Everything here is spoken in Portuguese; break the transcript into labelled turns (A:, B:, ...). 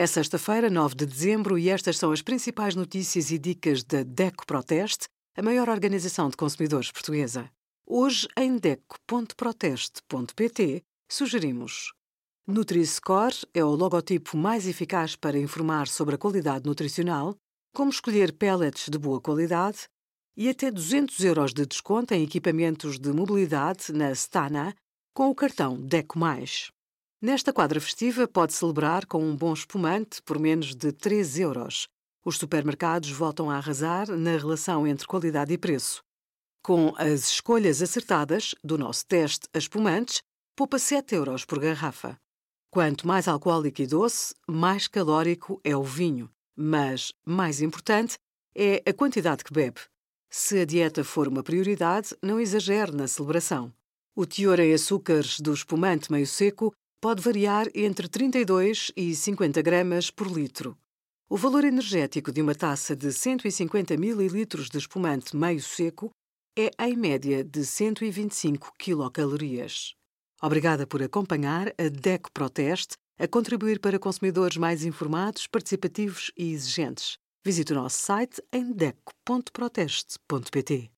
A: É sexta-feira, 9 de dezembro, e estas são as principais notícias e dicas da DECO Proteste, a maior organização de consumidores portuguesa. Hoje, em DECO.proteste.pt, sugerimos Nutri-Score é o logotipo mais eficaz para informar sobre a qualidade nutricional, como escolher pellets de boa qualidade e até 200 euros de desconto em equipamentos de mobilidade na Stana com o cartão DECO+. Nesta quadra festiva, pode celebrar com um bom espumante por menos de 3 euros. Os supermercados voltam a arrasar na relação entre qualidade e preço. Com as escolhas acertadas do nosso teste a espumantes, poupa 7 euros por garrafa. Quanto mais alcoólico e doce, mais calórico é o vinho. Mas, mais importante, é a quantidade que bebe. Se a dieta for uma prioridade, não exagere na celebração. O teor em açúcares do espumante meio seco pode variar entre 32 e 50 gramas por litro. O valor energético de uma taça de 150 ml de espumante meio seco é, em média, de 125 quilocalorias. Obrigada por acompanhar a DECO Proteste a contribuir para consumidores mais informados, participativos e exigentes. Visite o nosso site em deco.proteste.pt.